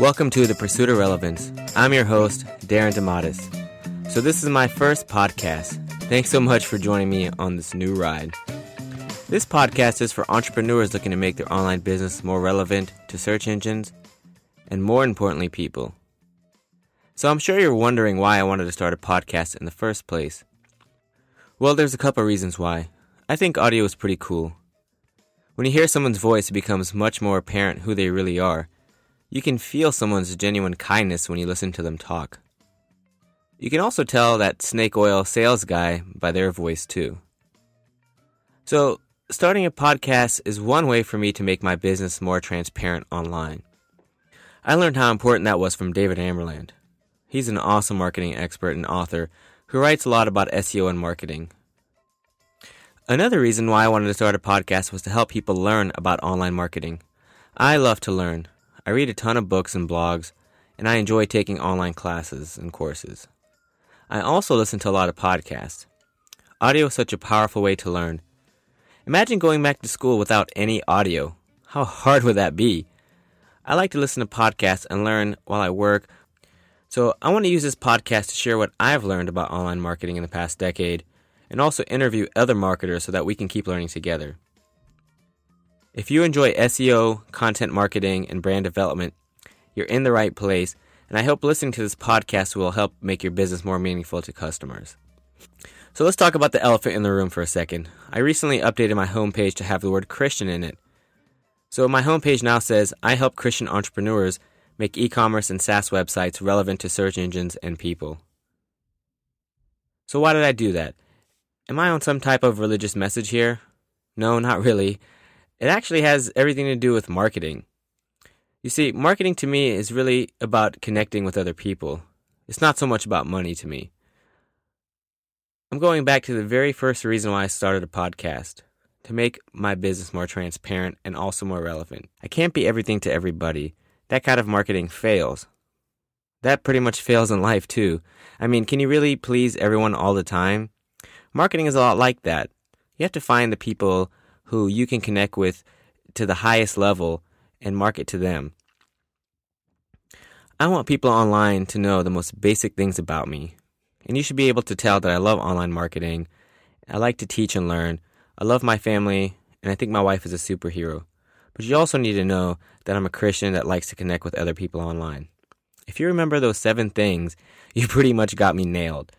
Welcome to The Pursuit of Relevance. I'm your host, Darren DeMatas. So, this is my first podcast. Thanks so much for joining me on this new ride. This podcast is for entrepreneurs looking to make their online business more relevant to search engines and, more importantly, people. So, I'm sure you're wondering why I wanted to start a podcast in the first place. Well, there's a couple reasons why. I think audio is pretty cool. When you hear someone's voice, it becomes much more apparent who they really are you can feel someone's genuine kindness when you listen to them talk. You can also tell that snake oil sales guy by their voice, too. So, starting a podcast is one way for me to make my business more transparent online. I learned how important that was from David Amerland. He's an awesome marketing expert and author who writes a lot about SEO and marketing. Another reason why I wanted to start a podcast was to help people learn about online marketing. I love to learn. I read a ton of books and blogs, and I enjoy taking online classes and courses. I also listen to a lot of podcasts. Audio is such a powerful way to learn. Imagine going back to school without any audio. How hard would that be? I like to listen to podcasts and learn while I work. So I want to use this podcast to share what I've learned about online marketing in the past decade and also interview other marketers so that we can keep learning together. If you enjoy SEO, content marketing, and brand development, you're in the right place, and I hope listening to this podcast will help make your business more meaningful to customers. So let's talk about the elephant in the room for a second. I recently updated my homepage to have the word Christian in it. So my homepage now says, I help Christian entrepreneurs make e commerce and SaaS websites relevant to search engines and people. So why did I do that? Am I on some type of religious message here? No, not really. It actually has everything to do with marketing. You see, marketing to me is really about connecting with other people. It's not so much about money to me. I'm going back to the very first reason why I started a podcast to make my business more transparent and also more relevant. I can't be everything to everybody. That kind of marketing fails. That pretty much fails in life too. I mean, can you really please everyone all the time? Marketing is a lot like that. You have to find the people who you can connect with to the highest level and market to them. I want people online to know the most basic things about me. And you should be able to tell that I love online marketing. I like to teach and learn. I love my family, and I think my wife is a superhero. But you also need to know that I'm a Christian that likes to connect with other people online. If you remember those seven things, you pretty much got me nailed.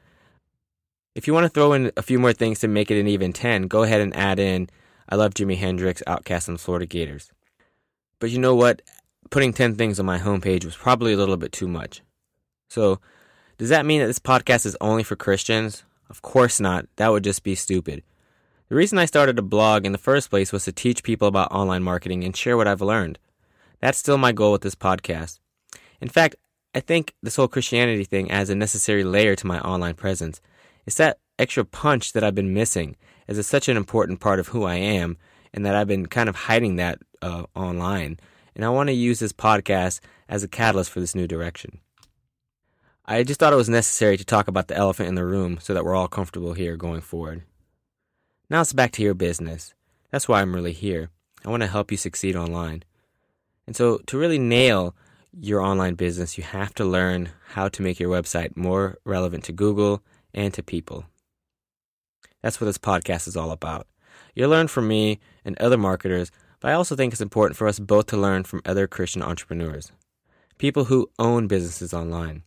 If you want to throw in a few more things to make it an even 10, go ahead and add in I love Jimi Hendrix, OutKast, and Florida Gators. But you know what? Putting 10 things on my homepage was probably a little bit too much. So, does that mean that this podcast is only for Christians? Of course not. That would just be stupid. The reason I started a blog in the first place was to teach people about online marketing and share what I've learned. That's still my goal with this podcast. In fact, I think this whole Christianity thing adds a necessary layer to my online presence. It's that extra punch that I've been missing as it's such an important part of who I am, and that I've been kind of hiding that uh, online. And I want to use this podcast as a catalyst for this new direction. I just thought it was necessary to talk about the elephant in the room so that we're all comfortable here going forward. Now it's back to your business. That's why I'm really here. I want to help you succeed online. And so, to really nail your online business, you have to learn how to make your website more relevant to Google and to people. That's what this podcast is all about. You'll learn from me and other marketers, but I also think it's important for us both to learn from other Christian entrepreneurs, people who own businesses online.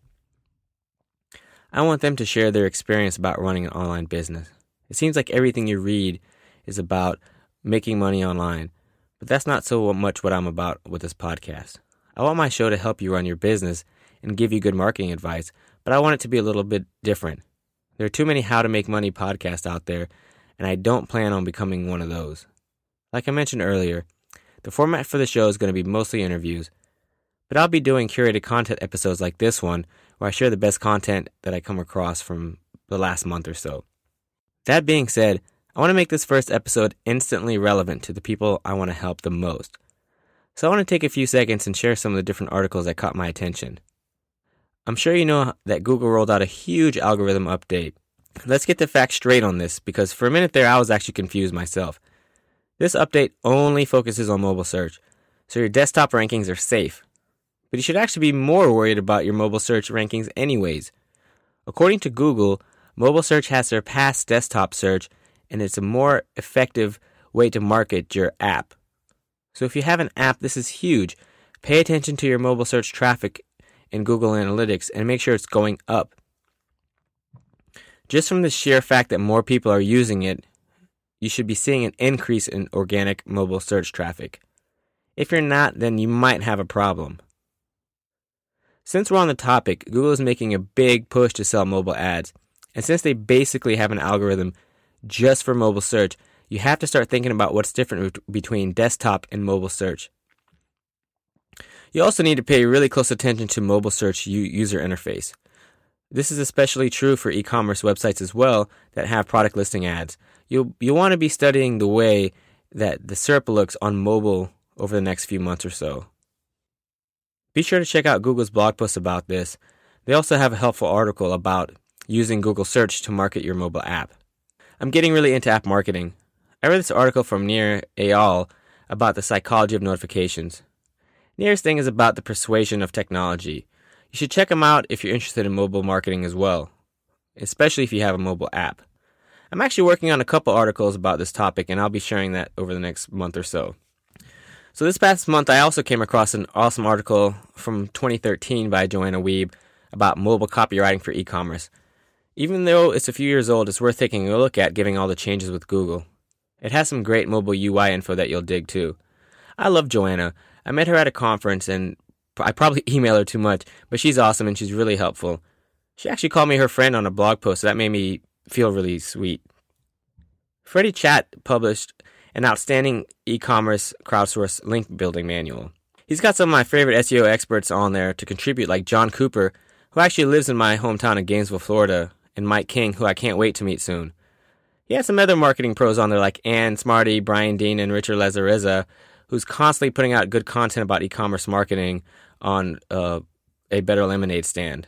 I want them to share their experience about running an online business. It seems like everything you read is about making money online, but that's not so much what I'm about with this podcast. I want my show to help you run your business and give you good marketing advice, but I want it to be a little bit different. There are too many how to make money podcasts out there, and I don't plan on becoming one of those. Like I mentioned earlier, the format for the show is going to be mostly interviews, but I'll be doing curated content episodes like this one where I share the best content that I come across from the last month or so. That being said, I want to make this first episode instantly relevant to the people I want to help the most. So I want to take a few seconds and share some of the different articles that caught my attention. I'm sure you know that Google rolled out a huge algorithm update. Let's get the facts straight on this because for a minute there I was actually confused myself. This update only focuses on mobile search, so your desktop rankings are safe. but you should actually be more worried about your mobile search rankings, anyways. According to Google, mobile search has surpassed desktop search, and it's a more effective way to market your app. So if you have an app, this is huge. Pay attention to your mobile search traffic in Google Analytics and make sure it's going up. Just from the sheer fact that more people are using it, you should be seeing an increase in organic mobile search traffic. If you're not, then you might have a problem. Since we're on the topic, Google is making a big push to sell mobile ads. And since they basically have an algorithm just for mobile search, you have to start thinking about what's different between desktop and mobile search. You also need to pay really close attention to mobile search user interface. This is especially true for e-commerce websites as well that have product listing ads. You'll you want to be studying the way that the SERP looks on mobile over the next few months or so. Be sure to check out Google's blog post about this. They also have a helpful article about using Google Search to market your mobile app. I'm getting really into app marketing. I read this article from Nir Eyal about the psychology of notifications. Nir's thing is about the persuasion of technology. You should check them out if you're interested in mobile marketing as well, especially if you have a mobile app. I'm actually working on a couple articles about this topic, and I'll be sharing that over the next month or so. So this past month, I also came across an awesome article from 2013 by Joanna Wiebe about mobile copywriting for e-commerce. Even though it's a few years old, it's worth taking a look at given all the changes with Google. It has some great mobile UI info that you'll dig too. I love Joanna. I met her at a conference and I probably email her too much, but she's awesome and she's really helpful. She actually called me her friend on a blog post, so that made me feel really sweet. Freddie Chatt published an outstanding e-commerce crowdsource link building manual. He's got some of my favorite SEO experts on there to contribute, like Jon Cooper, who actually lives in my hometown of Gainesville, Florida, and Mike King, who I can't wait to meet soon. He has some other marketing pros on there like Ann Smarty, Brian Dean, and Richard Lazazzera, who's constantly putting out good content about e-commerce marketing on uh, a Better Lemonade stand.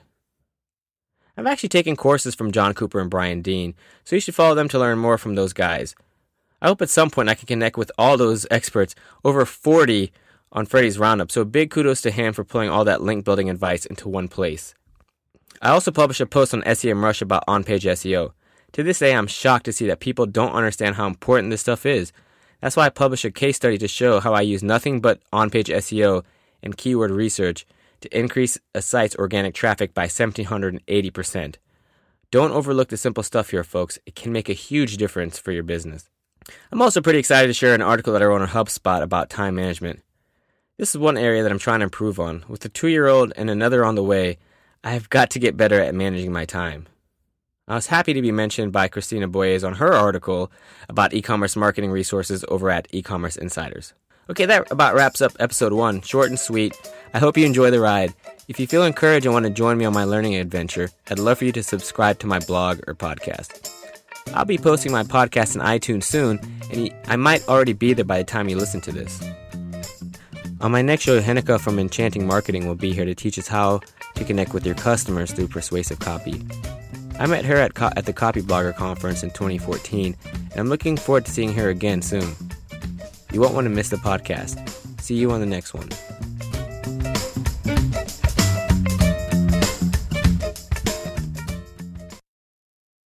I've actually taken courses from Jon Cooper and Brian Dean, so you should follow them to learn more from those guys. I hope at some point I can connect with all those experts, over 40 on Freddie's Roundup, so big kudos to him for pulling all that link building advice into one place. I also published a post on SEMrush about on page SEO. To this day, I'm shocked to see that people don't understand how important this stuff is. That's why I published a case study to show how I use nothing but on page SEO and keyword research to increase a site's organic traffic by 1780%. Don't overlook the simple stuff here, folks. It can make a huge difference for your business. I'm also pretty excited to share an article that I wrote on HubSpot about time management. This is one area that I'm trying to improve on. With a two year old and another on the way, I have got to get better at managing my time. I was happy to be mentioned by Christina Boyes on her article about e commerce marketing resources over at e commerce insiders. Okay, that about wraps up episode one. Short and sweet. I hope you enjoy the ride. If you feel encouraged and want to join me on my learning adventure, I'd love for you to subscribe to my blog or podcast. I'll be posting my podcast in iTunes soon, and I might already be there by the time you listen to this. On my next show, Henneke from Enchanting Marketing will be here to teach us how to connect with your customers through persuasive copy. I met her at, co- at the Copyblogger Conference in 2014, and I'm looking forward to seeing her again soon. You won't want to miss the podcast. See you on the next one.